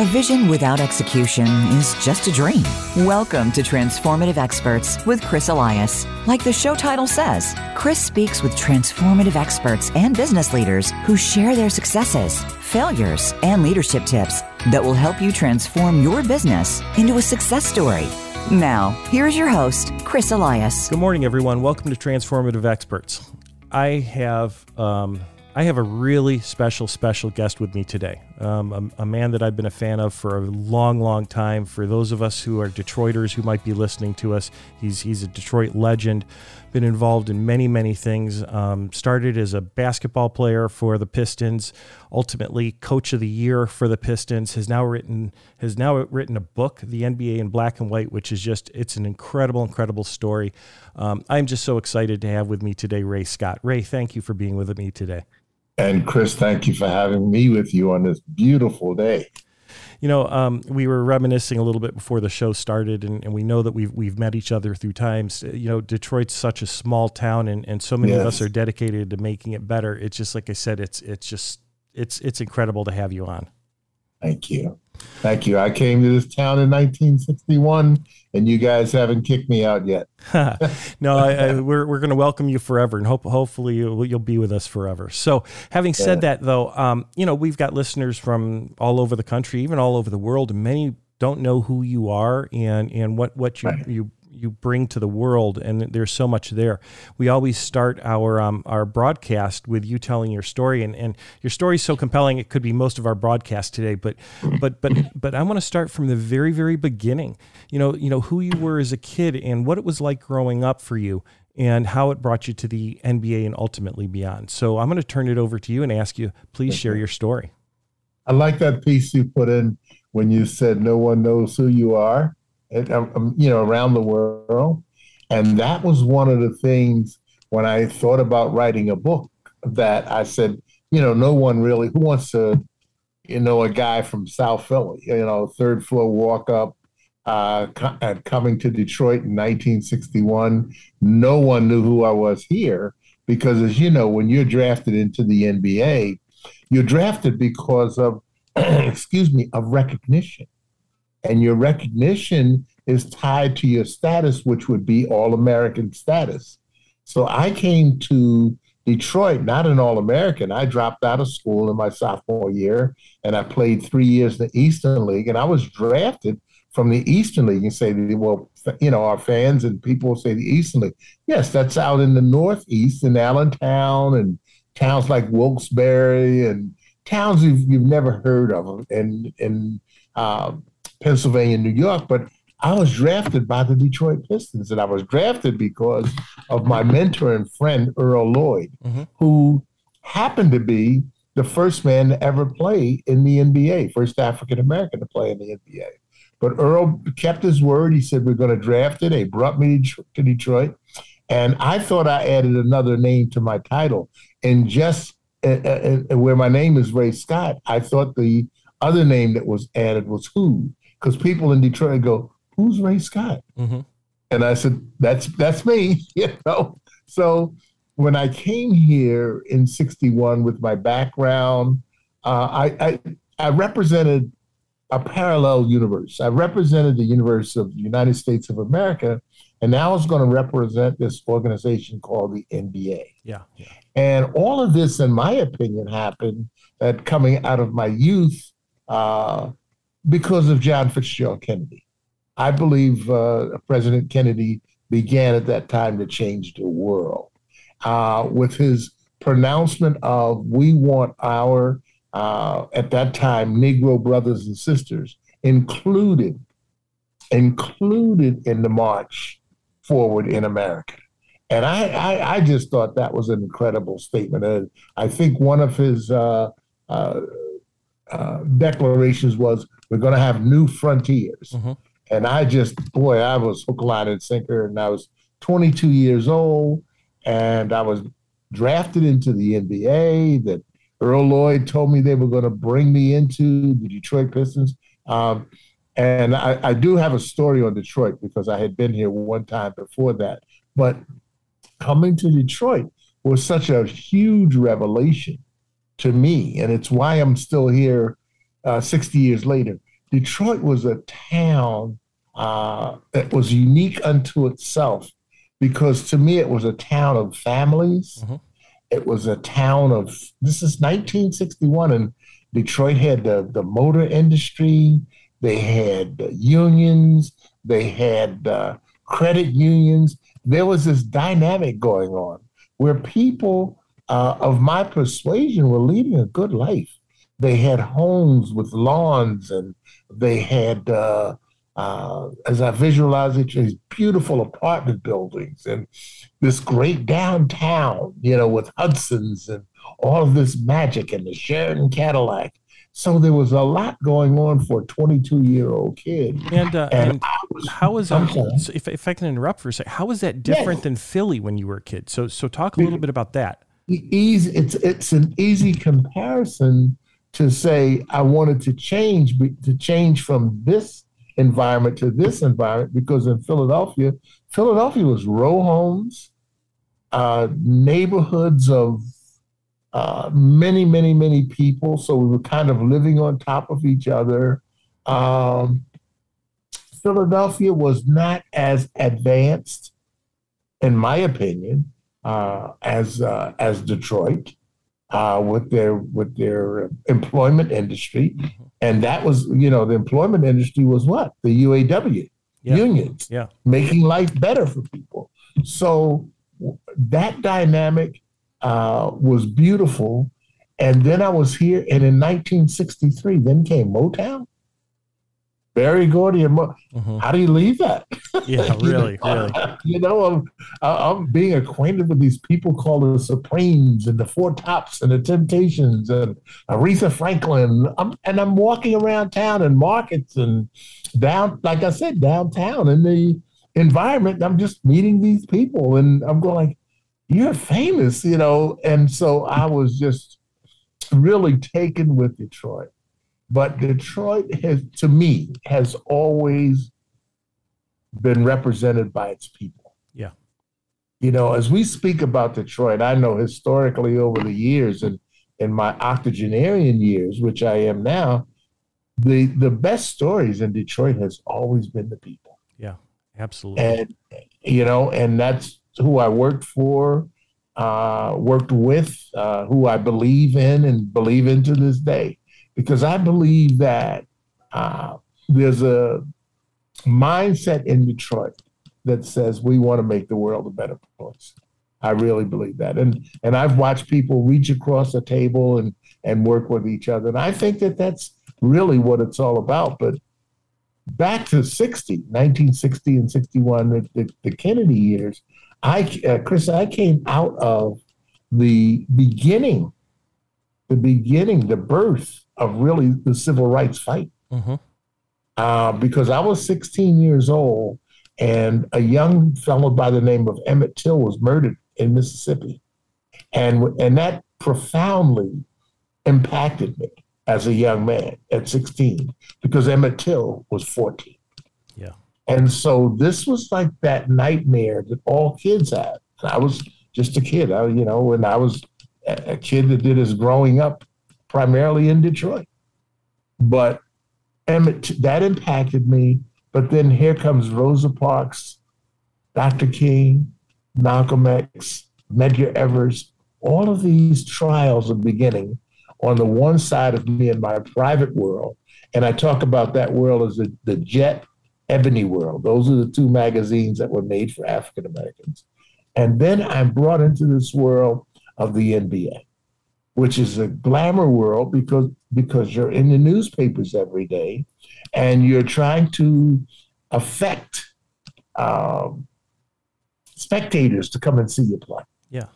A vision without execution is just a dream. Welcome to Transformative Experts with Chris Elias. Like the show title says, Chris speaks with transformative experts and business leaders who share their successes, failures, and leadership tips that will help you transform your business into a success story. Now, here's your host, Chris Elias. Good morning, everyone. Welcome to Transformative Experts. I have um, I have a really special, special guest with me today. Um, a, a, man that I've been a fan of for a long, long time. For those of us who are Detroiters who might be listening to us, he's he's a Detroit legend. Been involved in many, many things. Um, started as a basketball player for the Pistons. Ultimately, coach of the year for the Pistons. Has now written has now written a book, The NBA in Black and White, which is just it's an incredible, incredible story. Um, I'm just so excited to have with me today Ray Scott. Ray, thank you for being with me today. And Chris, thank you for having me with you on this beautiful day. You know, um, we were reminiscing a little bit before the show started, and, and, we know that we've we've met each other through times. You know, Detroit's such a small town, and, and so many yes. of us are dedicated to making it better. It's just like I said, it's it's just it's it's incredible to have you on. Thank you. Thank you. I came to this town in 1961, and you guys haven't kicked me out yet. no, I, I, we're, we're going to welcome you forever, and hope, hopefully you'll, you'll be with us forever. So, having said yeah. that, though, um, you know we've got listeners from all over the country, even all over the world, and many don't know who you are and and what what you right. you you bring to the world, and there's so much there. We always start our um, our broadcast with you telling your story, and, and your story is so compelling. It could be most of our broadcast today, but but but but I want to start from the very very beginning. You know you know who you were as a kid and what it was like growing up for you, and how it brought you to the NBA and ultimately beyond. So I'm going to turn it over to you and ask you, please share your story. I like that piece you put in when you said no one knows who you are Uh, um, um, you know, around the world. And that was one of the things when I thought about writing a book that I said, you know, no one really who wants to, you know, a guy from South Philly, you know, third floor walk up, uh, uh coming to Detroit in 1961. No one knew who I was here because, as you know, when you're drafted into the NBA, you're drafted because of, excuse me, of recognition and your recognition is tied to your status, which would be All American status. So I came to Detroit, not an All American. I dropped out of school in my sophomore year and I played three years in the Eastern League. And I was drafted from the Eastern League and say, well, you know, our fans and people say the Eastern League. Yes, that's out in the Northeast in Allentown and towns like Wilkes-Barre and towns you've, you've never heard of. And, and, um, Pennsylvania, New York, but I was drafted by the Detroit Pistons, and I was drafted because of my mentor and friend Earl Lloyd, mm-hmm. who happened to be the first man to ever play in the NBA, first African American to play in the NBA. But Earl kept his word. He said, We're going to draft it. They brought me to Detroit. And I thought I added another name to my title. And just uh, uh, uh where my name is Ray Scott, I thought the other name that was added was Who because people in Detroit go, "Who's Ray Scott?" Mm-hmm. And I said, "That's that's me," you know. So when I came here in '61 with my background, uh, I, I I represented a parallel universe. I represented the universe of the United States of America, and now I was going to represent this organization called the NBA. Yeah, yeah. And all of this, in my opinion, happened that coming out of my youth, uh, because of John Fitzgerald Kennedy. I believe uh, President Kennedy began at that time to change the world uh, with his pronouncement of we want our, uh, at that time, Negro brothers and sisters included, included in the march forward in America. And I, I, I just thought that was an incredible statement. And I think one of his uh, declarations was we're going to have new frontiers. Mm-hmm. And I just, boy, I was hook, line, and sinker. And I was 22 years old, and I was drafted into the NBA. That Earl Lloyd told me they were going to bring me into the Detroit Pistons. Um, and I, I, do have a story on Detroit because I had been here one time before that. But coming to Detroit was such a huge revelation to me. And it's why I'm still here uh, 60 years later Detroit was a town uh, that was unique unto itself because to me it was a town of families. Mm-hmm. It was a town of this is 1961, and Detroit had the, the motor industry. They had unions. They had uh, credit unions. There was this dynamic going on where people uh, of my persuasion were leading a good life. They had homes with lawns and they had, uh, uh, as I visualize it, these beautiful apartment buildings and this great downtown, you know, with Hudson's and all of this magic and the Sheraton Cadillac. So there was a lot going on for a 22 year old kid. And, uh, and, and was, how was that? So if, if I can interrupt for a second, how was that different yes. than Philly when you were a kid? So so talk a little bit about that. Easy, it's it's an easy comparison to say I wanted to change to change from this environment to this environment because in Philadelphia, Philadelphia was row homes, uh, neighborhoods of uh, many, many, many people. So we were kind of living on top of each other. Um, Philadelphia was not as advanced, in my opinion, as uh, as Detroit uh, with their with their employment industry, and that was you know the employment industry was what the UAW yeah. unions, yeah, making life better for people. So that dynamic uh, was beautiful. And then I was here, and in 1963, then came Motown. Berry Gordy and Mo- mm-hmm. how do you leave that? Yeah, really, really. You know, I'm I'm being acquainted with these people called the Supremes and the Four Tops and the Temptations and Aretha Franklin. I'm, and I'm walking around town and markets and down, like I said, downtown in the environment. I'm just meeting these people, and I'm going like, you're famous, you know. And so I was just really taken with Detroit. But Detroit has, to me, has always been represented by its people. Yeah. You know, as we speak about Detroit, I know historically over the years and in my octogenarian years, which I am now, the the best stories in Detroit has always been the people. Yeah, absolutely. And you know, and that's who I worked for, uh, worked with, uh, who I believe in and believe in to this day. Because I believe that uh, there's a mindset in Detroit that says we want to make the world a better place. I really believe that. And and I've watched people reach across the table and and work with each other. And I think that that's really what it's all about. But back to 60, 1960 and 61, the, the, the Kennedy years, I, uh, Chris, I came out of the beginning, the beginning, the birth of really the civil rights fight. Mm-hmm. Uh, because I was 16 years old and a young fellow by the name of Emmett Till was murdered in Mississippi. And, and that profoundly impacted me as a young man at 16 because Emmett Till was 14. And so this was like that nightmare that all kids had. And I was just a kid, I, you know, and I was a kid that did his growing up primarily in Detroit. But Emmett, that impacted me. But then here comes Rosa Parks, Dr. King, Malcolm X, Medgar Evers, all of these trials are beginning on the one side of me in my private world. And I talk about that world as the, the jet Ebony World. Those are the two magazines that were made for African Americans. And then I'm brought into this world of the NBA, which is a glamour world because because you're in the newspapers every day, and you're trying to affect um, spectators to come and see you play. Yeah.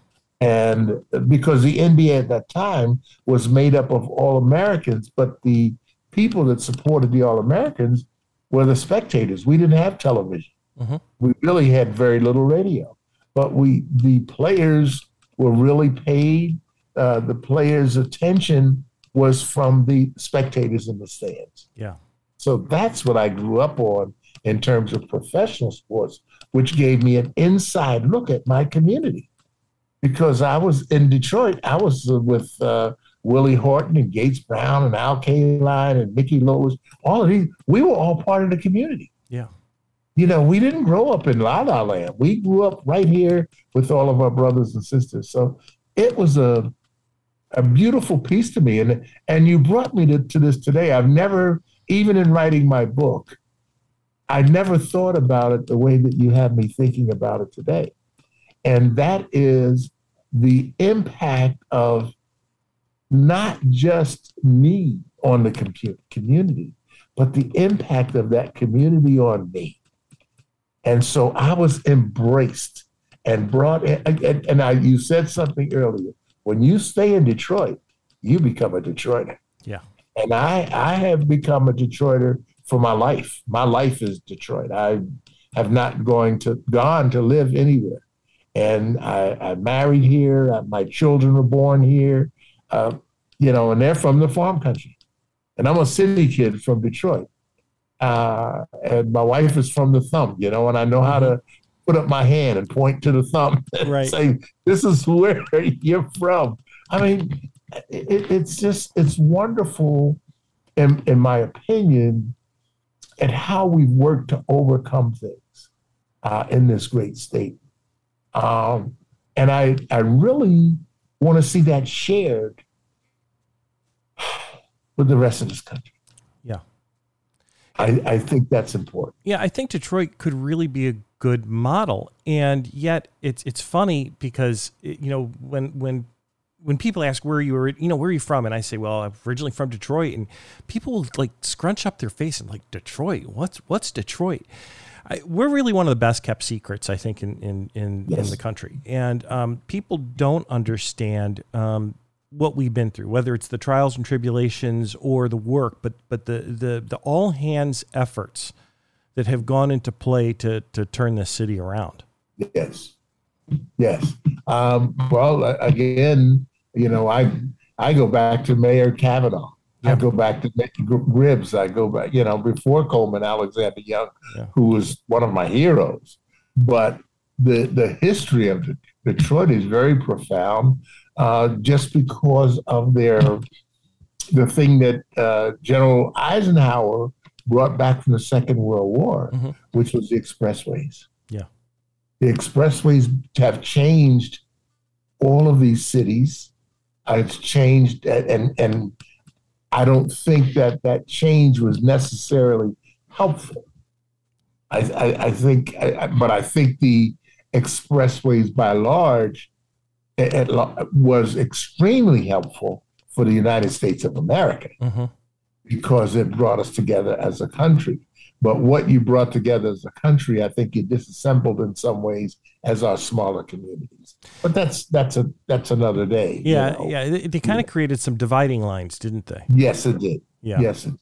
And because the NBA at that time was made up of all Americans, but the people that supported the All Americans were the spectators. We didn't have television. Mm-hmm. We really had very little radio, but we the players were really paid. Uh, the players' attention was from the spectators in the stands. Yeah. So that's what I grew up on in terms of professional sports, which gave me an inside look at my community. Because I was in Detroit, I was with uh, Willie Horton and Gates Brown and Al Kaline and Mickey Lolich, all of these, we were all part of the community. Yeah. You know, we didn't grow up in La La Land. We grew up right here with all of our brothers and sisters. So it was a a beautiful piece to me. And and you brought me to, to this today. I've never, even in writing my book, I never thought about it the way that you have me thinking about it today. And that is the impact of not just me on the community, but the impact of that community on me. And so I was embraced and brought in, and, and I, you said something earlier. When you stay in Detroit, you become a Detroiter. Yeah. And I, I have become a Detroiter for my life. My life is Detroit. I have not going to gone to live anywhere. And I, I married here. My children were born here. Uh, you know, and they're from the farm country. And I'm a city kid from Detroit. Uh, and my wife is from the thumb, you know, and I know how to put up my hand and point to the thumb and Right. say, "This is where you're from." I mean, it, it's just it's wonderful, in in my opinion, at how we've worked to overcome things uh, in this great state. Um, and I I really want to see that shared with the rest of this country. Yeah. I, I think that's important. Yeah, I think Detroit could really be a good model, and yet it's it's funny because it- you know when when when people ask where you were, you know, where are you from, and I say, well, I'm originally from Detroit, and people will like scrunch up their face and like Detroit. What's what's Detroit? I, we're really one of the best kept secrets, I think, in in in, in the country, and um, people don't understand um, what we've been through, whether it's the trials and tribulations or the work, but but the the the all hands efforts that have gone into play to to turn this city around. Yes, yes. Um, well, again, you know, I I go back to Mayor Cavanagh. I go back to Gribbs. I go back, you know, before Coleman Alexander Young, Yeah. who was one of my heroes. But the the history of Detroit is very profound, uh, just because of their the thing that uh, General Eisenhower brought back from the Second World War, Mhm. which was the expressways. Yeah. The expressways have changed all of these cities. Uh, It's changed, and, and I don't think that that change was necessarily helpful. I I, I think, I, I- but I think the expressways by large it, it was extremely helpful for the United States of America Mm-hmm. Because it brought us together as a country. But what you brought together as a country, I think you disassembled in some ways as our smaller communities. But that's that's a that's another day. you Yeah, know. yeah. They, they kind of created some dividing lines, didn't they? Yes, it did. Yeah. Yes, it,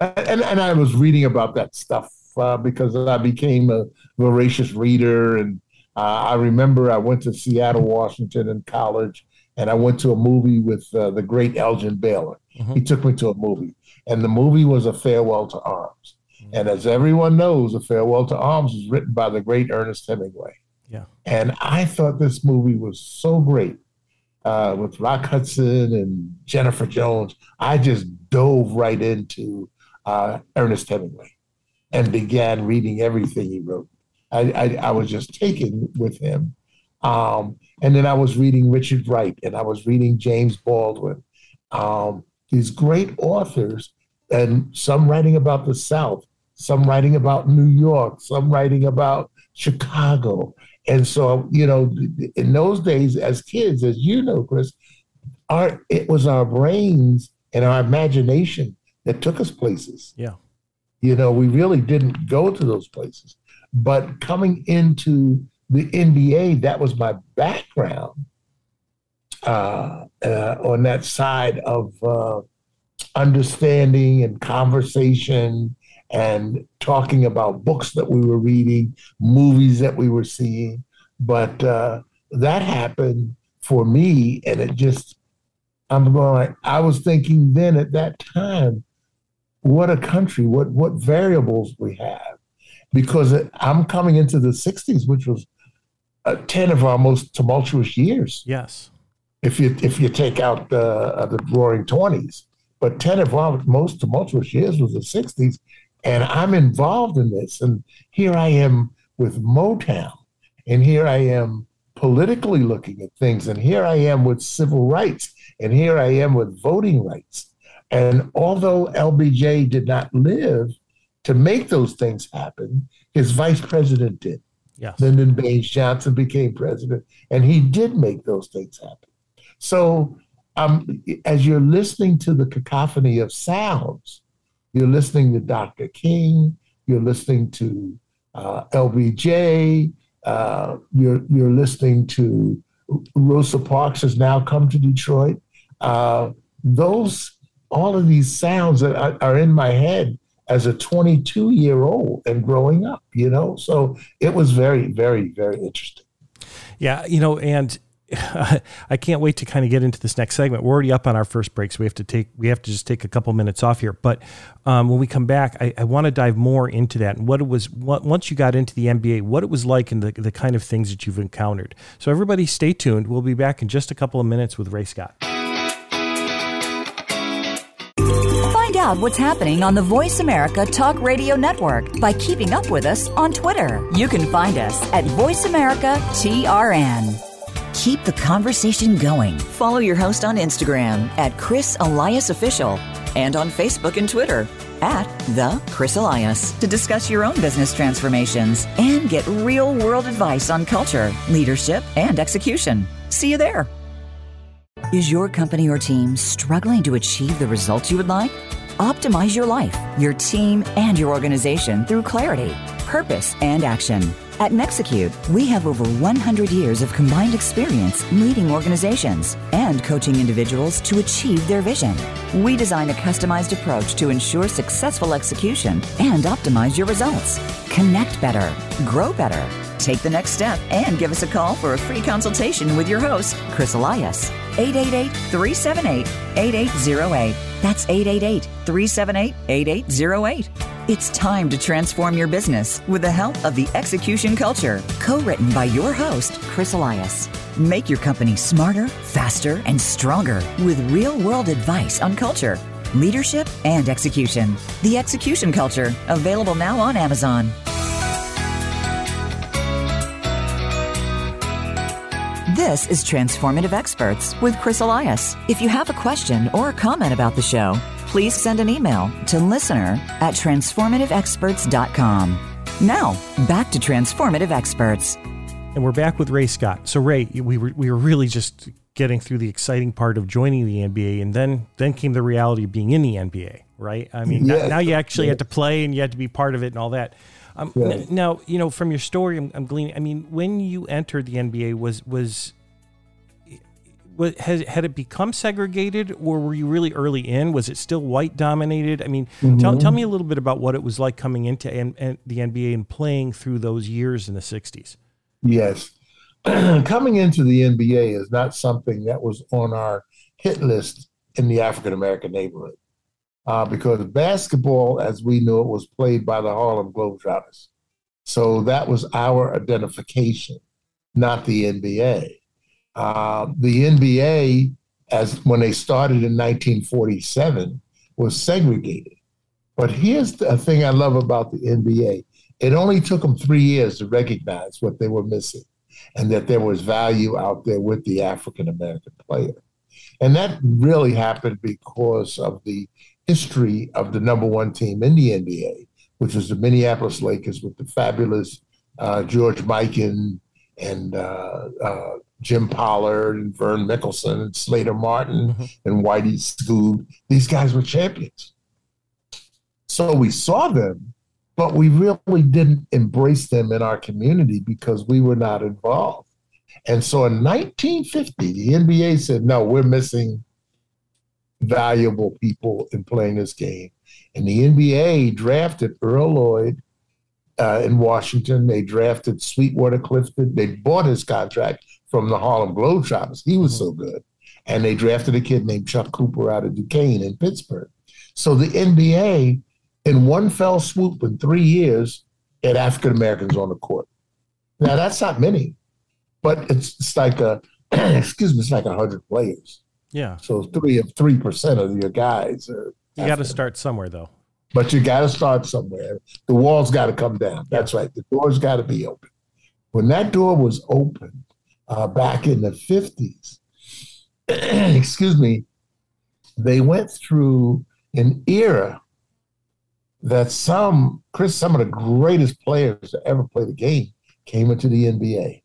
and and I was reading about that stuff uh, because I became a voracious reader, and uh, I remember I went to Seattle, Washington, in college, and I went to a movie with uh, the great Elgin Baylor. Mhm. He took me to a movie, and the movie was A Farewell to Arms. And as everyone knows, A Farewell to Arms was written by the great Ernest Hemingway. Yeah. And I thought this movie was so great uh, with Rock Hudson and Jennifer Jones. I just dove right into uh, Ernest Hemingway and began reading everything he wrote. I, I, I was just taken with him. Um, and then I was reading Richard Wright and I was reading James Baldwin. Um, these great authors, and some writing about the South, some writing about New York, some writing about Chicago. And so, you know, in those days as kids, as you know, Chris, our it was our brains and our imagination that took us places. Yeah. You know, we really didn't go to those places. But coming into the NBA, that was my background uh, uh, on that side of uh, understanding and conversation and talking about books that we were reading, movies that we were seeing. But uh, that happened for me, and it just, I'm going, like, I was thinking then at that time, what a country, what, what variables we have. Because it, I'm coming into the 60s, which was uh, 10 of our most tumultuous years. Yes. if you if you take out the uh, the Roaring Twenties. But ten of our most tumultuous years was the '60s, and I'm involved in this. And here I am with Motown, and here I am politically looking at things, and here I am with civil rights, and here I am with voting rights. And although LBJ did not live to make those things happen, his vice president did. Yes. Lyndon Baines Johnson became president, and he did make those things happen. So, um, as you're listening to the cacophony of sounds, you're listening to Dr. King, you're listening to uh, LBJ, uh, you're you're listening to Rosa Parks has now come to Detroit. Uh, those all of these sounds that are, are in my head as a 22 year old and growing up, you know. So it was very, very, very interesting. Yeah, you know, and I can't wait to kind of get into this next segment. We're already up on our first break, so we have to take we have to just take a couple minutes off here. But um, when we come back, I, I want to dive more into that and what it was what, once you got into the NBA, what it was like and the the kind of things that you've encountered. So everybody, stay tuned. We'll be back in just a couple of minutes with Ray Scott. Find out what's happening on the Voice America Talk Radio Network by keeping up with us on Twitter. You can find us at Voice America TRN. Keep the conversation going. Follow your host on Instagram at Chris Elias Official and on Facebook and Twitter at The Chris Elias to discuss your own business transformations and get real world advice on culture, leadership, and execution. See you there. Is your company or team struggling to achieve the results you would like? Optimize your life, your team, and your organization through clarity, purpose, and action. At Nexecute, we have over 100 years of combined experience leading organizations and coaching individuals to achieve their vision. We design a customized approach to ensure successful execution and optimize your results. Connect better, grow better. Take the next step and give us a call for a free consultation with your host, Chris Elias. 888 378 8808. That's 888 378 8808. It's time to transform your business with the help of the Execution Culture, co written by your host, Chris Elias. Make your company smarter, faster, and stronger with real world advice on culture, leadership, and execution. The Execution Culture, available now on Amazon. This is Transformative Experts with Chris Elias. If you have a question or a comment about the show, please send an email to listener at transformativeexperts.com. Now, back to Transformative Experts. And we're back with Ray Scott. So Ray, we were we were really just getting through the exciting part of joining the NBA, and then then came the reality of being in the NBA, right? I mean, yes. now, now, you actually yeah. had to play and you had to be part of it and all that. Um, n- now, you know, from your story, I'm, I'm gleaning. I mean, when you entered the NBA, was was had, had it become segregated or were you really early in? Was it still white dominated? I mean, mm-hmm. tell, tell me a little bit about what it was like coming into N- N- the NBA and playing through those years in the 60s. Yes. coming into the NBA is not something that was on our hit list in the African American neighborhood. Uh, because basketball, as we know it, was played by the Harlem Globetrotters. So that was our identification, not the NBA. Uh, the NBA, as when they started in 1947, was segregated. But here's the thing I love about the NBA: it only took them three years to recognize what they were missing, and that there was value out there with the African American player. And that really happened because of the history of the number one team in the NBA, which was the Minneapolis Lakers with the fabulous uh, George Mikan and uh, uh, Jim Pollard and Vern Mikkelsen and Slater Martin mm-hmm. and Whitey Skoog. These guys were champions. So we saw them, but we really didn't embrace them in our community because we were not involved. And so in 1950, the NBA said, no, we're missing valuable people in playing this game. And the NBA drafted Earl Lloyd uh, in Washington. They drafted Sweetwater Clifton. They bought his contract from the Harlem Globetrotters. He was so good. And they drafted a kid named Chuck Cooper out of Duquesne in Pittsburgh. So the NBA, in one fell swoop in three years, had African Americans on the court. Now, that's not many, but it's, it's like a, excuse me, it's like hundred players. Yeah. So three of three percent of your guys are. You got to start somewhere, though. But you got to start somewhere. The walls got to come down. That's right. The doors got to be open. When that door was open uh, back in the fifties, excuse me, they went through an era that some Chris, some of the greatest players to ever play the game came into the NBA.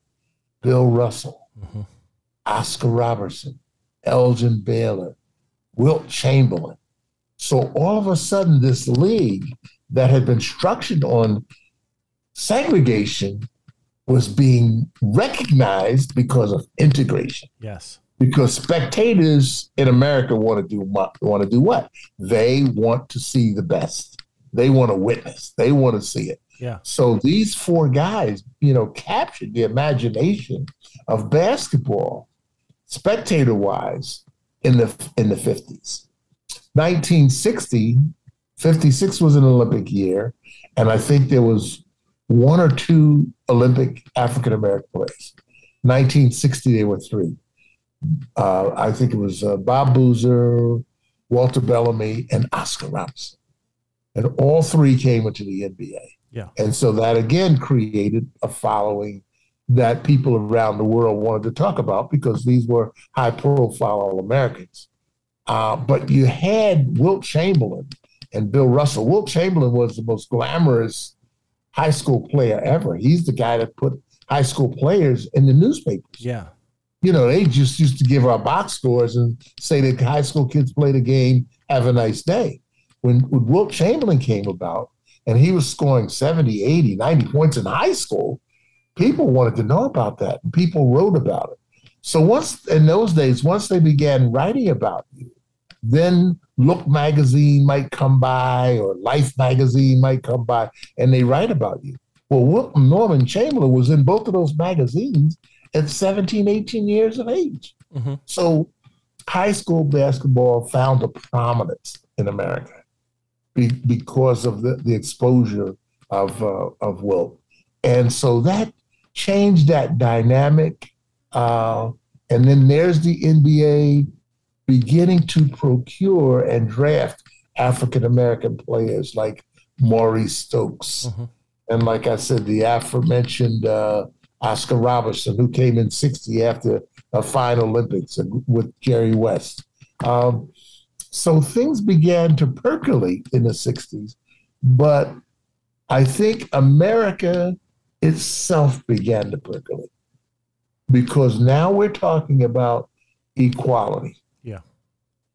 Bill Russell, mm-hmm. Oscar Robertson, Elgin Baylor, Wilt Chamberlain. So all of a sudden, this league that had been structured on segregation was being recognized because of integration. Yes. Because spectators in America want to do want to do what? They want to see the best. They want to witness. They want to see it. Yeah. So these four guys, you know, captured the imagination of basketball, spectator wise, in the in the 50s. 1960, 56 was an Olympic year, and I think there was one or two Olympic African American players. 1960, there were three. Uh, I think it was uh, Bob Boozer, Walter Bellamy, and Oscar Robertson. And all three came into the NBA. Yeah. And so that again created a following that people around the world wanted to talk about because these were high profile All Americans. Uh, but you had Wilt Chamberlain and Bill Russell. Wilt Chamberlain was the most glamorous high school player ever. He's the guy that put high school players in the newspapers. Yeah. You know, they just used to give our box scores and say that high school kids played a game, have a nice day. When, when Wilt Chamberlain came about and he was scoring 70, 80, 90 points in high school, people wanted to know about that. And people wrote about it. So once in those days, once they began writing about you, then Look magazine might come by or Life magazine might come by and they write about you. Well, Norman Chamberlain was in both of those magazines at 17, 18 years of age. Mm-hmm. So high school basketball found a prominence in America be, because of the, the exposure of, uh, of Wilt. And so that changed that dynamic. Uh, and then there's the NBA beginning to procure and draft African American players like Maurice Stokes. Mm-hmm. And like I said, the aforementioned uh, Oscar Robertson, who came in 60 after a fine Olympics with Jerry West. Um, so things began to percolate in the 60s, but I think America itself began to percolate because now we're talking about equality. Yeah.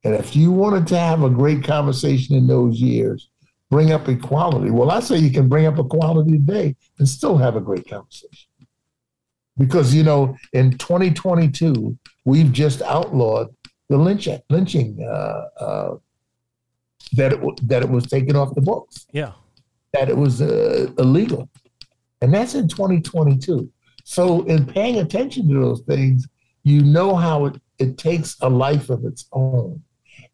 And if you wanted to have a great conversation in those years, bring up equality. Well, I say you can bring up equality today and still have a great conversation. Because, you know, in 2022, we've just outlawed the lynch, lynching uh, uh, that, it, that it was taken off the books. Yeah. That it was uh, illegal. And that's in 2022. So, in paying attention to those things, you know how it, it takes a life of its own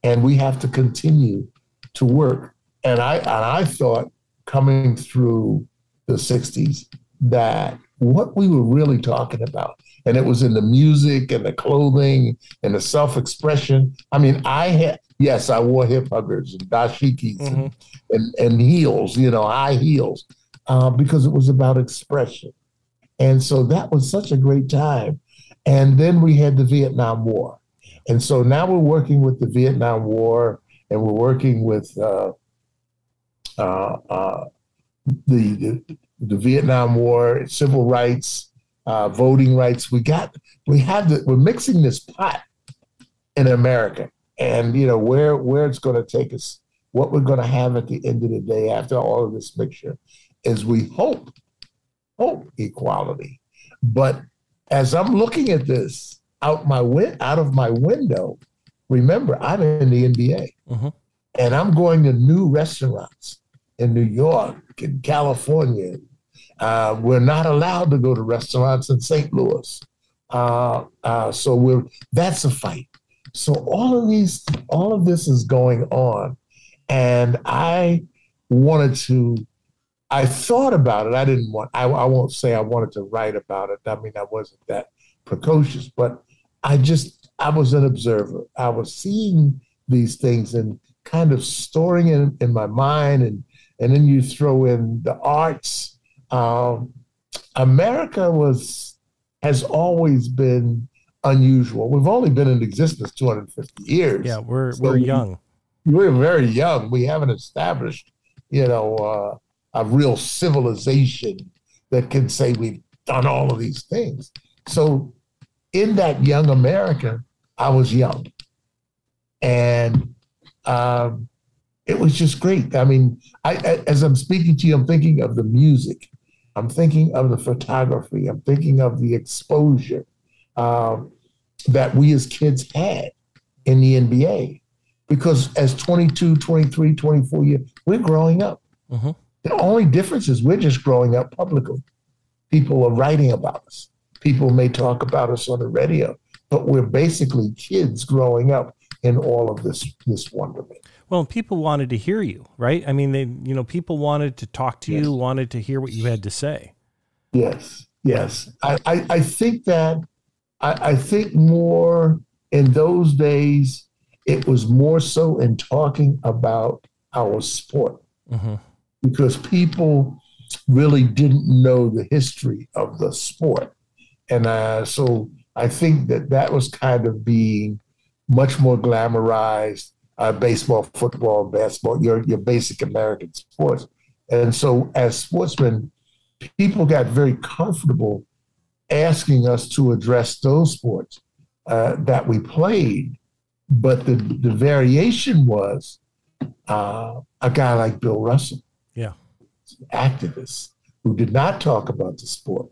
and we have to continue to work. And I and I thought coming through the '60s that what we were really talking about, and it was in the music and the clothing and the self-expression. I mean, I had yes, I wore hip huggers and dashikis mm-hmm. and, and, and heels, you know, high heels, uh, because it was about expression. And so that was such a great time. And then we had the Vietnam War. And so now we're working with the Vietnam War and we're working with uh, uh, uh, the, the, the Vietnam War, civil rights, uh, voting rights. We got we have the, we're mixing this pot in America, and you know where where it's going to take us, what we're going to have at the end of the day after all of this mixture, is we hope hope equality, but as I'm looking at this, out my win- out of my window. Remember, I'm in the NBA, mm-hmm. and I'm going to new restaurants in New York, in California. Uh, we're not allowed to go to restaurants in St. Louis, uh, uh, so we're that's a fight. So all of these, all of this is going on, and I wanted to. I thought about it. I didn't want. I, I won't say I wanted to write about it. I mean, I wasn't that precocious, but I just, I was an observer. I was seeing these things and kind of storing it in, in my mind. And, and then you throw in the arts. Um, America was, has always been unusual. We've only been in existence 250 years. Yeah, we're, so we're young. We're very young. We haven't established, you know, uh, a real civilization that can say we've done all of these things. So in that young America, I was young. And um, it was just great. I mean, I, as I'm speaking to you, I'm thinking of the music. I'm thinking of the photography. I'm thinking of the exposure um, that we as kids had in the NBA. Because as 22, 23, 24 years, we're growing up. Mm-hmm. The only difference is we're just growing up publicly. People are writing about us. People may talk about us on the radio, but we're basically kids growing up in all of this this wonderment. Well, people wanted to hear you, right? I mean, they, you know, people wanted to talk to yes. you, wanted to hear what you had to say. Yes, yes. I, I, I think that I, I think more in those days, it was more so in talking about our sport. Mm-hmm because people really didn't know the history of the sport. And uh, so I think that that was kind of being much more glamorized uh, baseball, football, basketball, your, your basic American sports. And so as sportsmen, people got very comfortable asking us to address those sports uh, that we played. But the, the variation was uh, a guy like Bill Russell yeah. Activists who did not talk about the sport.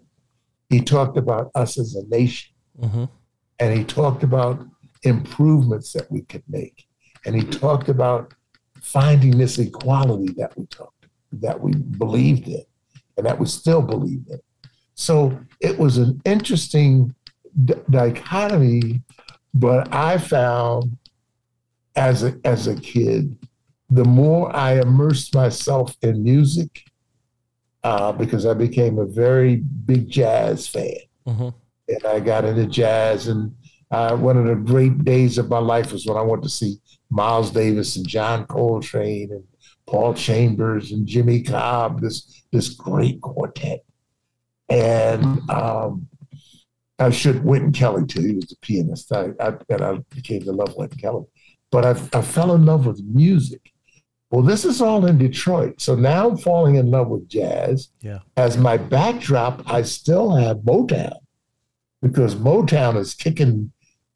He talked about us as a nation. Mm-hmm. And he talked about improvements that we could make. And he talked about finding this equality that we talked, that we believed in, and that we still believe in. So it was an interesting d- dichotomy, but I found as a, as a kid the more I immersed myself in music, uh, because I became a very big jazz fan. Mm-hmm. And I got into jazz. And uh, one of the great days of my life was when I went to see Miles Davis and John Coltrane and Paul Chambers and Jimmy Cobb, this, this great quartet. And um, I should Wynton Kelly too. He was a pianist. I, I, and I became to love Wynton Kelly. But I, I fell in love with music. Well, this is all in Detroit. So now I'm falling in love with jazz. Yeah. As my backdrop, I still have Motown because Motown is kicking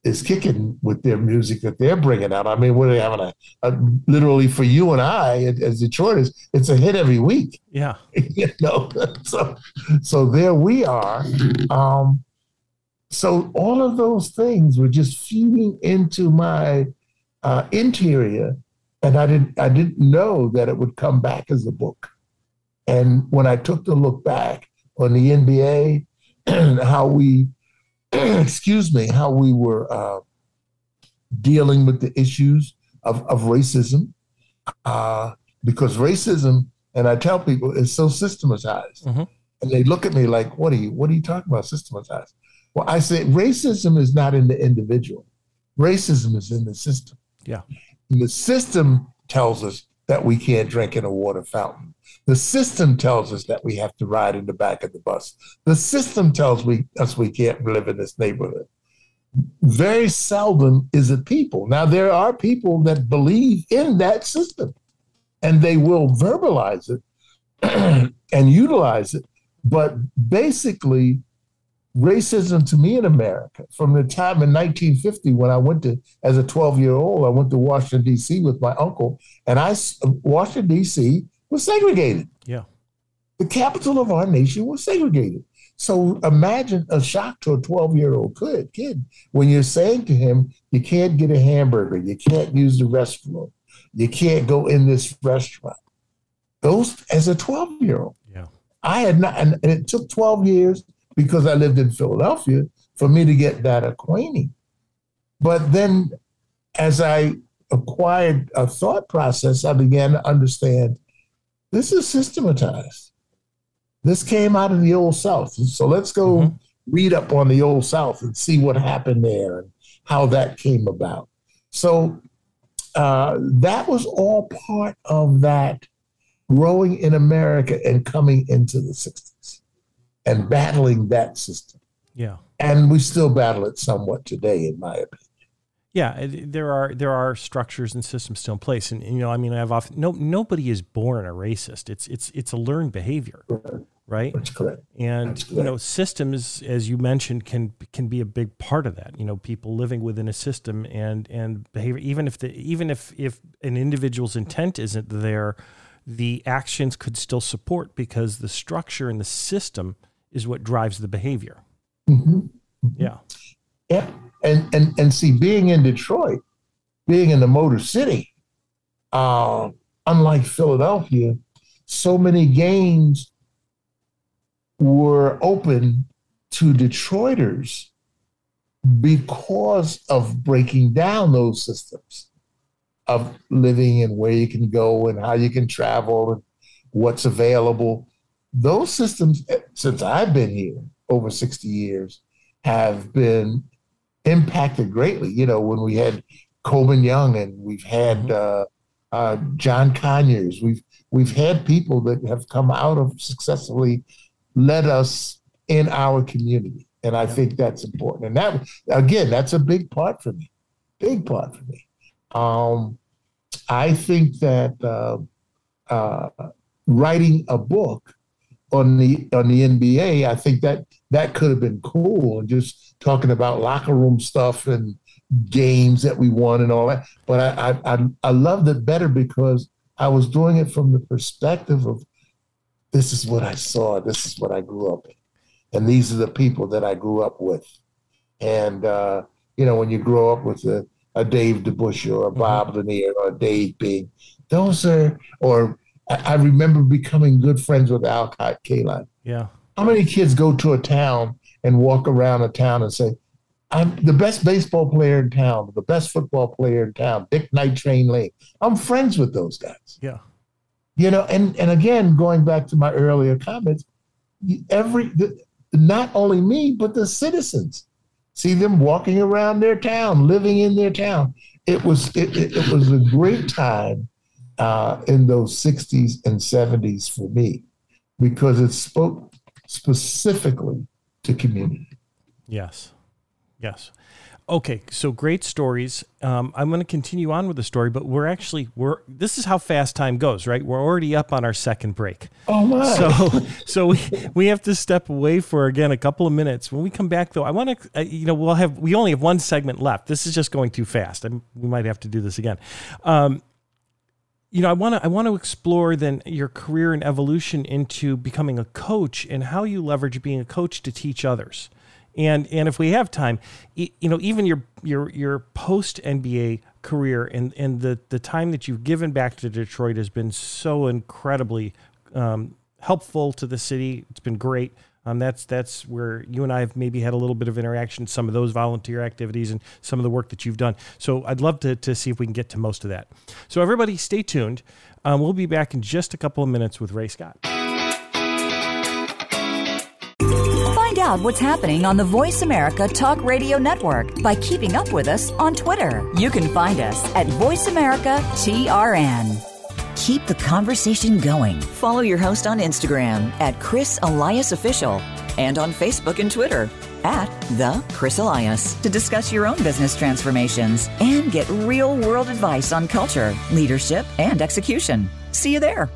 is kicking with their music that they're bringing out. I mean, we're they having a, a literally for you and I as Detroiters, it's a hit every week. Yeah. you know, so so there we are. Um, so all of those things were just feeding into my uh, interior and I didn't I didn't know that it would come back as a book. And when I took the look back on the NBA and how we, excuse me, how we were uh, dealing with the issues of, of racism, uh, because racism, and I tell people, is so systematized, mm-hmm. and they look at me like, "What are you? What are you talking about? Systematized?" Well, I say racism is not in the individual. Racism is in the system. Yeah. The system tells us that we can't drink in a water fountain. The system tells us that we have to ride in the back of the bus. The system tells we, us we can't live in this neighborhood. Very seldom is it people. Now, there are people that believe in that system and they will verbalize it and utilize it. But basically, racism to me in America from the time in 1950 when I went to, as a 12 year old, I went to Washington, D.C. with my uncle, and I, Washington, D.C. was segregated. Yeah. The capital of our nation was segregated. So imagine a shock to a 12 year old kid, kid when you're saying to him, you can't get a hamburger, you can't use the restroom, you can't go in this restaurant. Those, as a 12 year old. Yeah. I had not, and it took 12 years because I lived in Philadelphia for me to get that acquainting. But then as I acquired a thought process, I began to understand this is systematized. This came out of the old South. So let's go mm-hmm. read up on the Old South and see what happened there and how that came about. So uh, that was all part of that growing in America and coming into the 60s and battling that system. Yeah. And we still battle it somewhat today, in my opinion. Yeah, there are there are structures and systems still in place, and, you know, I mean, I've often no nobody is born a racist. It's it's it's a learned behavior, right? That's correct. And That's you know, systems, as you mentioned, can can be a big part of that. You know, people living within a system and and behavior, even if the even if if an individual's intent isn't there, the actions could still support because the structure and the system is what drives the behavior. Mhm. Yeah. Yep. And and and see, being in Detroit, being in the Motor City, uh, unlike Philadelphia, so many games were open to Detroiters because of breaking down those systems of living and where you can go and how you can travel and what's available. Those systems, eh, since I've been here over 60 years, have been impacted greatly. You know, when we had Coleman Young and we've had uh, uh, John Conyers, we've we've had people that have come out of successfully led us in our community, and I think that's important. And that again, that's a big part for me, big part for me. Um, I think that uh, uh, writing a book on the on the NBA, I think that that could have been cool and just talking about locker room stuff and games that we won and all that. But I I I, I loved it better because I was doing it from the perspective of this is what I saw, this is what I grew up in, and these are the people that I grew up with. And uh, you know, when you grow up with a, a Dave DeBusschere or a Bob Lanier or a Dave Bing, those are or I I remember becoming good friends with Al Kaline. Yeah. How many kids go to a town and walk around a town and say, I'm the best baseball player in town, the best football player in town, Dick Night Train Lane. I'm friends with those guys. Yeah. You know, and and again, going back to my earlier comments, every the, not only me, but the citizens see them walking around their town, living in their town. It was it, it, it was a great time uh, in those 60s and 70s for me because it spoke specifically to community. Yes. Yes. Okay, so great stories. Um, I'm going to continue on with the story, but we're actually we're this is how fast time goes, right? We're already up on our second break. Oh my! So so we, we have to step away for again a couple of minutes. When we come back, though, I want to uh, you know we'll have we only have one segment left. This is just going too fast. i we might have to do this again. Um, you know, I want to I want to explore then your career and evolution into becoming a coach and how you leverage being a coach to teach others. And and if we have time, you know, even your your your post NBA career and and the the time that you've given back to Detroit has been so incredibly um, helpful to the city. It's been great. Um, that's that's where you and I have maybe had a little bit of interaction, some of those volunteer activities and some of the work that you've done. So I'd love to, to see if we can get to most of that. So everybody stay tuned. Um, we'll be back in just a couple of minutes with Ray Scott. Find out what's happening on the Voice America Talk Radio Network by keeping up with us on Twitter. You can find us at Voice America TRN. Keep the conversation going. Follow your host on Instagram at Chris Elias Official and on Facebook and Twitter at The Chris Elias to discuss your own business transformations and get real world advice on culture, leadership, and execution. See you there.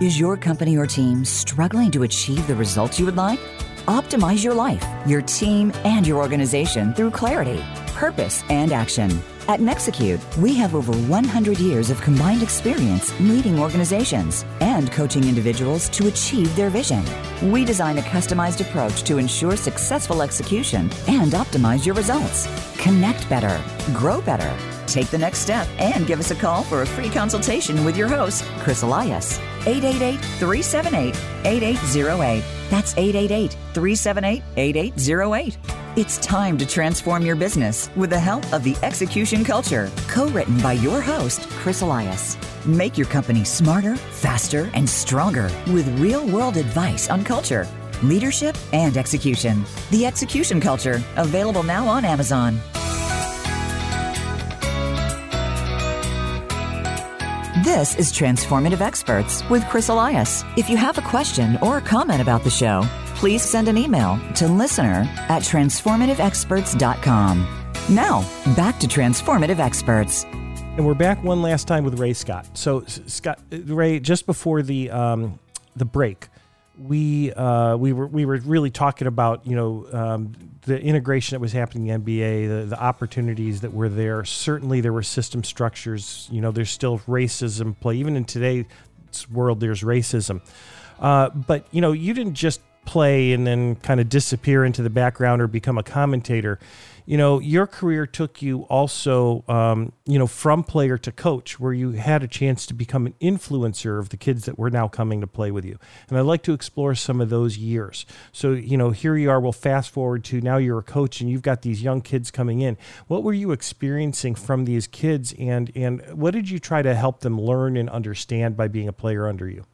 Is your company or team struggling to achieve the results you would like? Optimize your life, your team, and your organization through clarity, purpose, and action. At Nexecute, we have over 100 years of combined experience leading organizations and coaching individuals to achieve their vision. We design a customized approach to ensure successful execution and optimize your results. Connect better, grow better. Take the next step and give us a call for a free consultation with your host, Chris Elias. 888 378 8808. That's 888 378 8808. It's time to transform your business with the help of the Execution Culture, co written by your host, Chris Elias. Make your company smarter, faster, and stronger with real world advice on culture. leadership, and execution. The Execution Culture, available now on Amazon. This is Transformative Experts with Chris Elias. If you have a question or a comment about the show, please send an email to listener at transformativeexperts.com. Now, back to Transformative Experts. And we're back one last time with Ray Scott. So, Scott, Ray, just before the um, the break, we uh, we were we were really talking about you know um, the integration that was happening in the NBA, the, the opportunities that were there. Certainly, there were system structures. You know, there's still racism play even in today's world. There's racism, uh, but you know, you didn't just play and then kind of disappear into the background or become a commentator you know, your career took you also, um, you know, from player to coach, where you had a chance to become an influencer of the kids that were now coming to play with you. And I'd like to explore some of those years. So, you know, here you are. We'll fast forward to now you're a coach and you've got these young kids coming in. What were you experiencing from these kids, and and what did you try to help them learn and understand by being a player under you?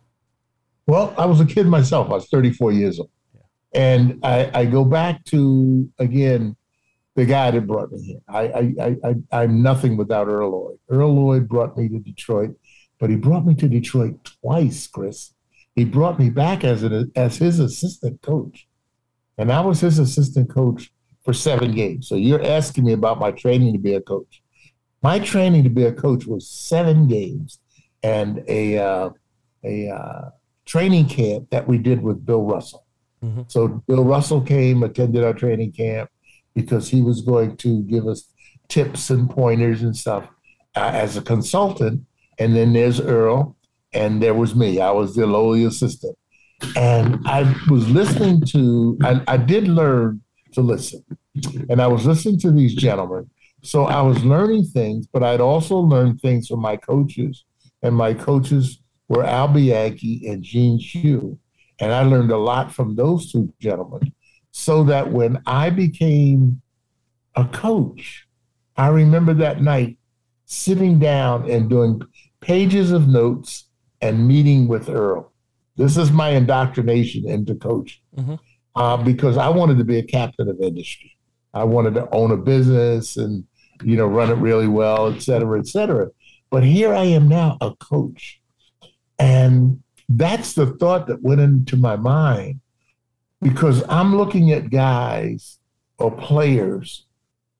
Well, I was a kid myself. I was 34 years old. And I, I go back to, again, the guy that brought me here. I, I, am nothing without Earl Lloyd. Earl Lloyd brought me to Detroit, but he brought me to Detroit twice, Chris. He brought me back as an as his assistant coach, and I was his assistant coach for seven games. So you're asking me about my training to be a coach. My training to be a coach was seven games and a uh, a uh, training camp that we did with Bill Russell. Mm-hmm. So Bill Russell came, attended our training camp because he was going to give us tips and pointers and stuff uh, as a consultant. And then there's Earl, and there was me. I was the lowly assistant. And I was listening to, I, I did learn to listen. And I was listening to these gentlemen. So I was learning things, but I'd also learned things from my coaches. And my coaches were Al Bianchi and Gene Shue. And I learned a lot from those two gentlemen so that when I became a coach, I remember that night sitting down and doing pages of notes and meeting with Earl. This is my indoctrination into coaching mm-hmm. uh, because I wanted to be a captain of industry. I wanted to own a business and you know run it really well, et cetera, et cetera. But here I am now, a coach, and that's the thought that went into my mind because I'm looking at guys or players.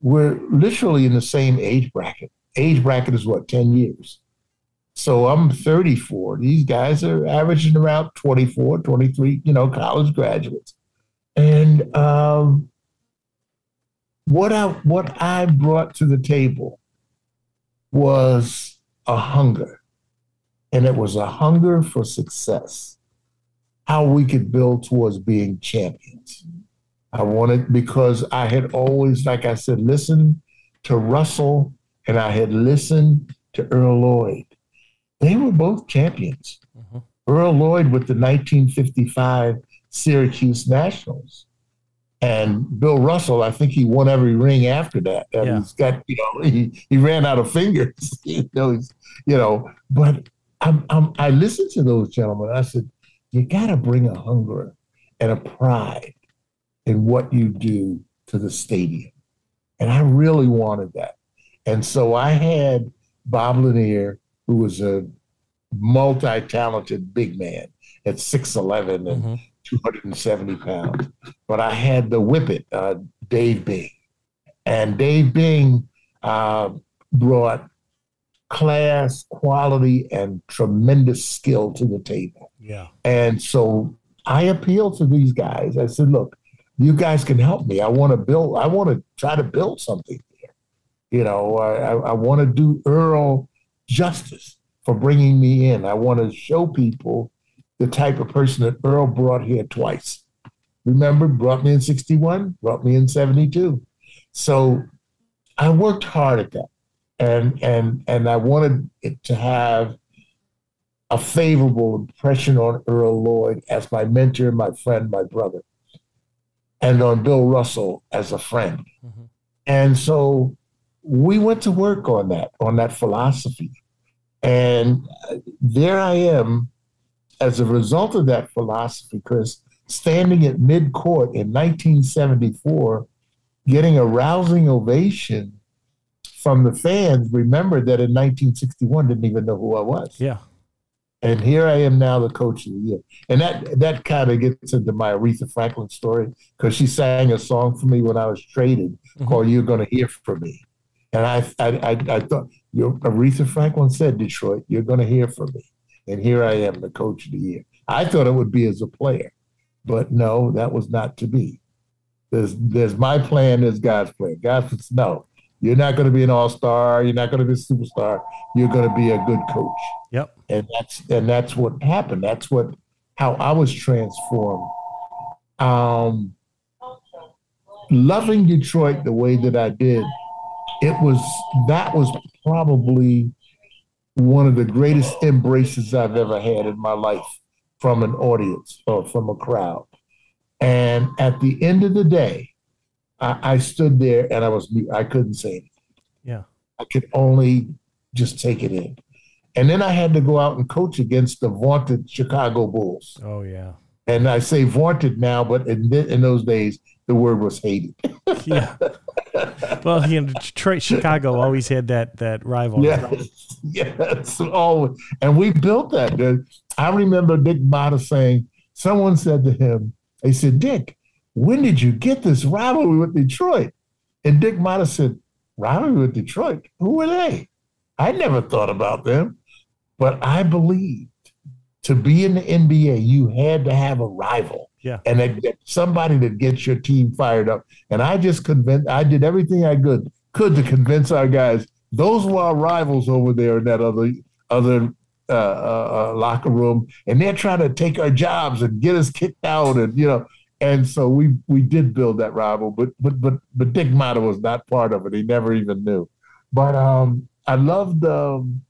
We're literally in the same age bracket. Age bracket is what, 10 years. So I'm 34. These guys are averaging around 24, 23, you know, college graduates. And um, what I what I brought to the table was a hunger. And it was a hunger for success how we could build towards being champions. I wanted because I had always, like I said, listened to Russell and I had listened to Earl Lloyd. They were both champions. Mm-hmm. Earl Lloyd with the 1955 Syracuse Nationals. And Bill Russell, I think he won every ring after that. And yeah. he's got, you know, he, he ran out of fingers. you know, you know, but I'm, I'm, I listened to those gentlemen. I said, you got to bring a hunger and a pride in what you do to the stadium. And I really wanted that. And so I had Bob Lanier, who was a multi talented big man at 6'11 and mm-hmm. 270 pounds. But I had the whippet, uh, Dave Bing. And Dave Bing uh, brought class, quality, and tremendous skill to the table. Yeah. And so I appealed to these guys. I said, look, you guys can help me. I want to build, I want to try to build something here. You know, I, I want to do Earl justice for bringing me in. I want to show people the type of person that Earl brought here twice. Remember, brought me in 61, brought me in 72. So I worked hard at that and and and I wanted it to have a favorable impression on Earl Lloyd as my mentor, my friend, my brother, and on Bill Russell as a friend. Mm-hmm. And so we went to work on that, on that philosophy. And there I am, as a result of that philosophy, Chris, standing at mid court in 1974, getting a rousing ovation from the fans. Remember that in 1961, didn't even know who I was. Yeah. And here I am now, the coach of the year. And that that kind of gets into my Aretha Franklin story because she sang a song for me when I was traded mm-hmm. called "You're Gonna Hear From Me," and I I I, I thought Aretha Franklin said, "Detroit, you're gonna hear from me," and here I am, the coach of the year. I thought it would be as a player, but no, that was not to be. There's there's my plan, there's God's plan. God says, no, you're not going to be an all star. You're not going to be a superstar. You're going to be a good coach. Yep. And that's and that's what happened. That's what how I was transformed. Um, loving Detroit the way that I did, it was that was probably one of the greatest embraces I've ever had in my life from an audience or from a crowd. And at the end of the day, I, I stood there and I was I couldn't say anything. Yeah. I could only just take it in. And then I had to go out and coach against the vaunted Chicago Bulls. Oh yeah. And I say vaunted now, but in, in those days, the word was hated. yeah. Well, you know, Detroit, Chicago always had that that rival. Yes, yes, always. And we built that. I remember Dick Motta saying, someone said to him, they said, Dick, when did you get this rivalry with Detroit? And Dick Motta said, rivalry with Detroit? Who are they? I never thought about them. But I believed to be in the NBA, you had to have a rival. Yeah. And that, somebody that gets your team fired up. And I just convinced, I did everything I could could to convince our guys those were our rivals over there in that other other uh, uh, uh, locker room, and they're trying to take our jobs and get us kicked out, and you know. And so we we did build that rival, but but but but Dick Motta was not part of it. He never even knew. But um, I loved um,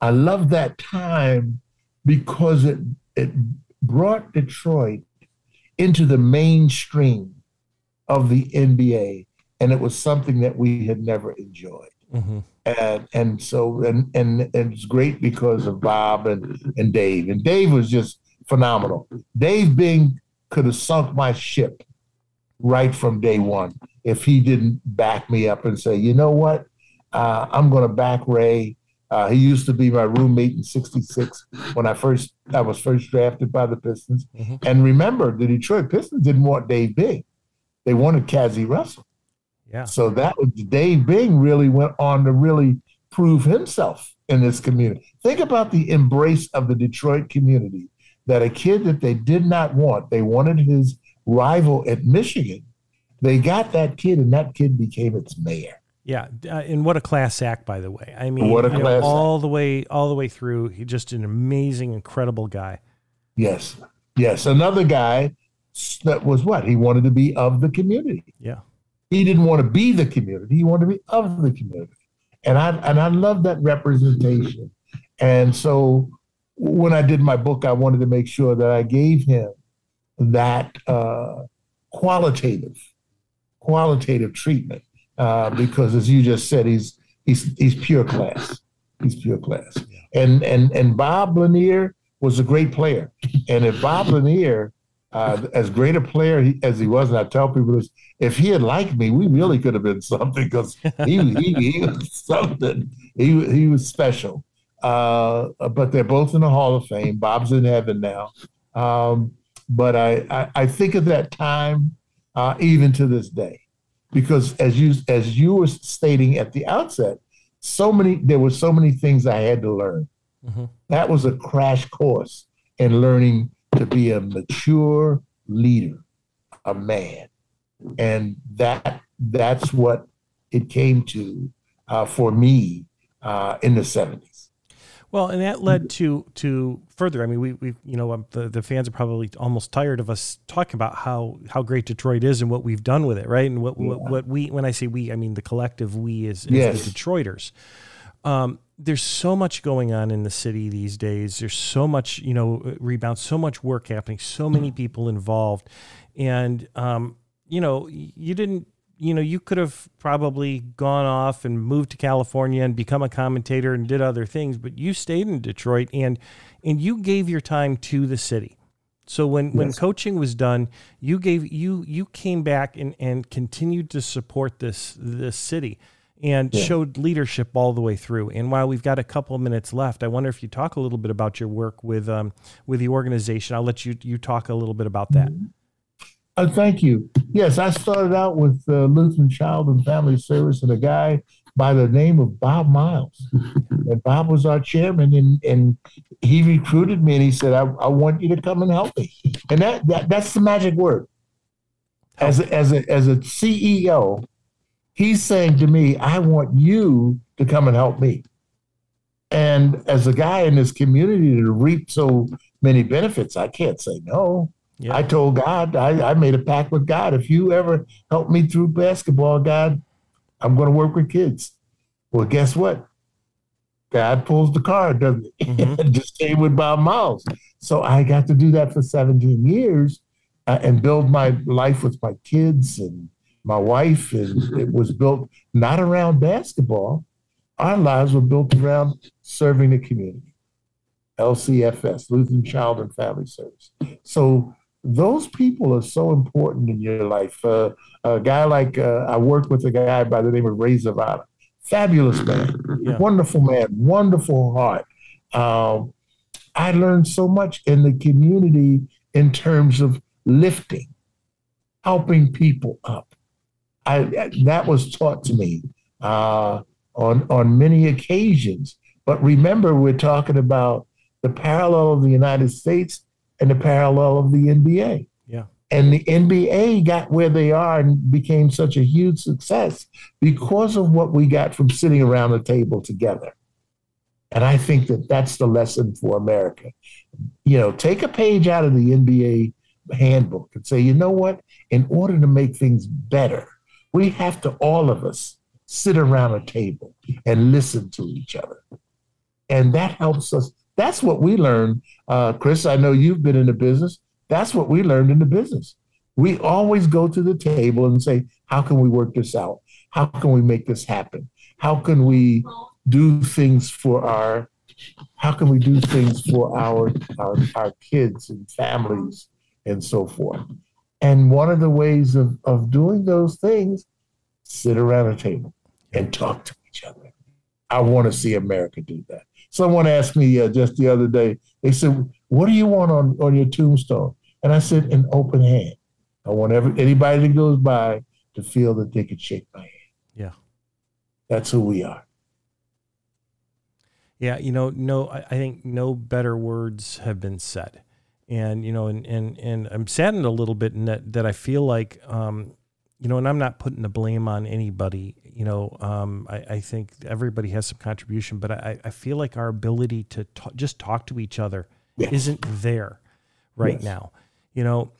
I loved that time because it it brought Detroit into the mainstream of the NBA, and it was something that we had never enjoyed. Mm-hmm. And and so and, and and it's great because of Bob and and Dave. And Dave was just phenomenal. Dave Bing could have sunk my ship right from day one if he didn't back me up and say, you know what, uh, I'm going to back Ray. Uh, he used to be my roommate in '66 when I first I was first drafted by the Pistons. Mm-hmm. And remember, the Detroit Pistons didn't want Dave Bing; they wanted Cazzie Russell. Yeah. So that was Dave Bing really went on to really prove himself in this community. Think about the embrace of the Detroit community that a kid that they did not want, they wanted his rival at Michigan. They got that kid, and that kid became its mayor. Yeah, uh, and what a class act, by the way. I mean, what a class know, all the way, all the way through. He just an amazing, incredible guy. Yes, yes. Another guy that was what he wanted to be of the community. Yeah, he didn't want to be the community; he wanted to be of the community, and I and I love that representation. And so, when I did my book, I wanted to make sure that I gave him that uh, qualitative, qualitative treatment uh, because, as you just said, he's he's he's pure class. He's pure class. And and and Bob Lanier was a great player. And if Bob Lanier, uh, as great a player he, as he was, and I tell people this, if he had liked me, we really could have been something because he, he, he was something. He he was special. Uh, but they're both in the Hall of Fame. Bob's in heaven now. Um, but I, I, I think of that time uh, even to this day because as you as you were stating at the outset, so many there were so many things I had to learn. Mm-hmm. That was a crash course in learning to be a mature leader, a man, and that that's what it came to uh, for me uh, in the seventies. Well, and that led to to further. I mean, we we you know um, the the fans are probably almost tired of us talking about how how great Detroit is and what we've done with it, right? And what yeah. what, what, we when I say we, I mean the collective we is, yes. the Detroiters. Um, there's so much going on in the city these days. There's so much, you know, rebound, so much work happening, so many people involved, and um, you know, you didn't you know, you could have probably gone off and moved to California and become a commentator and did other things, but you stayed in Detroit and and you gave your time to the city. So when yes. when coaching was done, you gave you you came back and and continued to support this this city and yeah. showed leadership all the way through. And while we've got a couple of minutes left, I wonder if you talk a little bit about your work with um, with the organization. I'll let you you talk a little bit about that. Uh, thank you. Yes, I started out with uh, Lutheran Child and Family Service, and a guy by the name of Bob Miles. and Bob was our chairman, and, and he recruited me, and he said, I, I want you to come and help me." And that, that that's the magic word. As a, as a as a CEO, He's saying to me, I want you to come and help me. And as a guy in this community to reap so many benefits, I can't say no. Yeah. I told God, I, I made a pact with God. If you ever help me through basketball, God, I'm going to work with kids. Well, guess what? God pulls the card, doesn't he? Mm-hmm. Just stay with Bob Miles. So I got to do that for 17 years uh, and build my life with my kids and my wife, and it was built not around basketball. Our lives were built around serving the community. LCFS, Lutheran Child and Family Service. So those people are so important in your life. Uh, a guy like uh, I worked with a guy by the name of Ray Zavada, fabulous man, yeah. wonderful man, wonderful heart. Um, I learned so much in the community in terms of lifting, helping people up, I, that was taught to me uh, on on many occasions. But remember, we're talking about the parallel of the United States and the parallel of the NBA. Yeah. And the NBA got where they are and became such a huge success because of what we got from sitting around the table together. And I think that that's the lesson for America. You know, take a page out of the NBA handbook and say, you know what? In order to make things better, we have to, all of us, sit around a table and listen to each other. And that helps us. That's what we learned. Uh, Chris, I know you've been in the business. That's what we learned in the business. We always go to the table and say, how can we work this out? How can we make this happen? How can we do things for our how can we do things for our, our, our kids and families and so forth? And one of the ways of, of doing those things, sit around a table and talk to each other. I want to see America do that. Someone asked me uh, just the other day, they said, What do you want on, on your tombstone? And I said, An open hand. I want every, anybody that goes by to feel that they could shake my hand. Yeah. That's who we are. Yeah, you know, no, I think no better words have been said and you know, and and and I'm saddened a little bit in that that I feel like, um, you know, and I'm not putting the blame on anybody. You know, um, I, I think everybody has some contribution, but I, I feel like our ability to talk, just talk to each other yes. isn't there right yes. now. You know,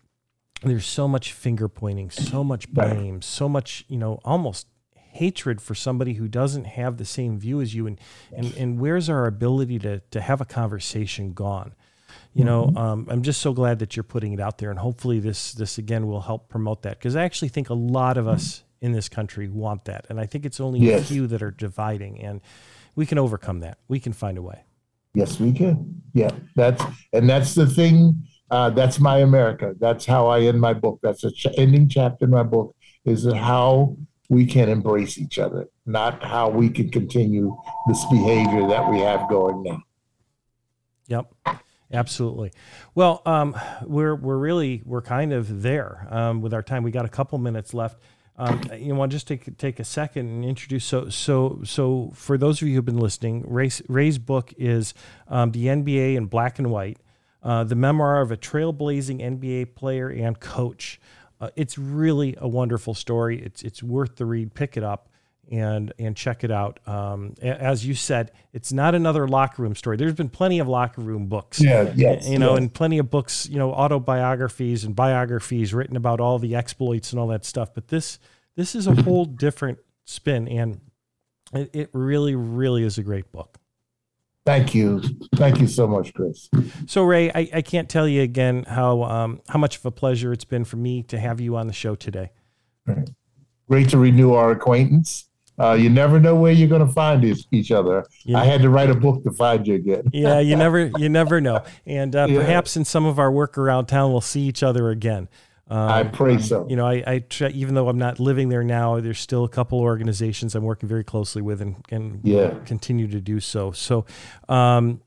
there's so much finger pointing, so much blame, so much, you know, almost hatred for somebody who doesn't have the same view as you and and, and where's our ability to to have a conversation gone you know mm-hmm. um, i'm just so glad that you're putting it out there and hopefully this this again will help promote that because i actually think a lot of us in this country want that and i think it's only yes. a few that are dividing and we can overcome that. We can find a way. Yes we can. Yeah that's and that's the thing uh, that's my america. That's how i end my book. That's a ch- ending chapter in my book is how we can embrace each other not how we can continue this behavior that we have going now. Yep Absolutely. Well, um, we're we're really we're kind of there um, with our time. We got a couple minutes left. Um, you know, I'll just take take a second and introduce. So so so for those of you who've been listening, Ray's, Ray's book is um, the NBA in black and white, uh, the memoir of a trailblazing NBA player and coach. Uh, it's really a wonderful story. It's it's worth the read. Pick it up and and check it out. Um, as you said, it's not another locker room story. There's been plenty of locker room books, yeah, yes, you know, yes. and plenty of books, you know, autobiographies and biographies written about all the exploits and all that stuff. But this this is a whole different spin, and it, it really, really is a great book. Thank you, thank you so much, Chris. So Ray, I, I can't tell you again how um, how much of a pleasure it's been for me to have you on the show today. Great to renew our acquaintance uh, you never know where you're going to find each, each other. I had to write a book to find you again. yeah, you never you never know, and uh, yeah. perhaps in some of our work around town, we'll see each other again. Um, I pray so. You know, I, I try, even though I'm not living there now, there's still a couple organizations I'm working very closely with, and and yeah. continue to do so. So, um,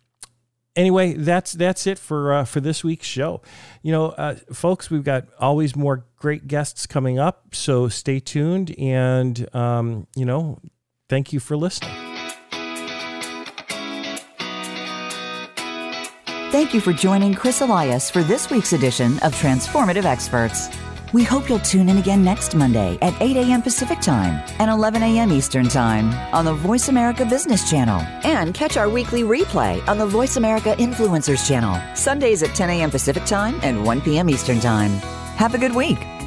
anyway, that's that's it for uh, for this week's show. You know, uh, folks, we've got always more great guests coming up, so stay tuned, and um, you know, thank you for listening. Thank you for joining Chris Elias for this week's edition of Transformative Experts. We hope you'll tune in again next Monday at 8 a.m. Pacific Time and 11 a.m. Eastern Time on the Voice America Business Channel. And catch our weekly replay on the Voice America Influencers Channel, Sundays at 10 a.m. Pacific Time and 1 p.m. Eastern Time. Have a good week.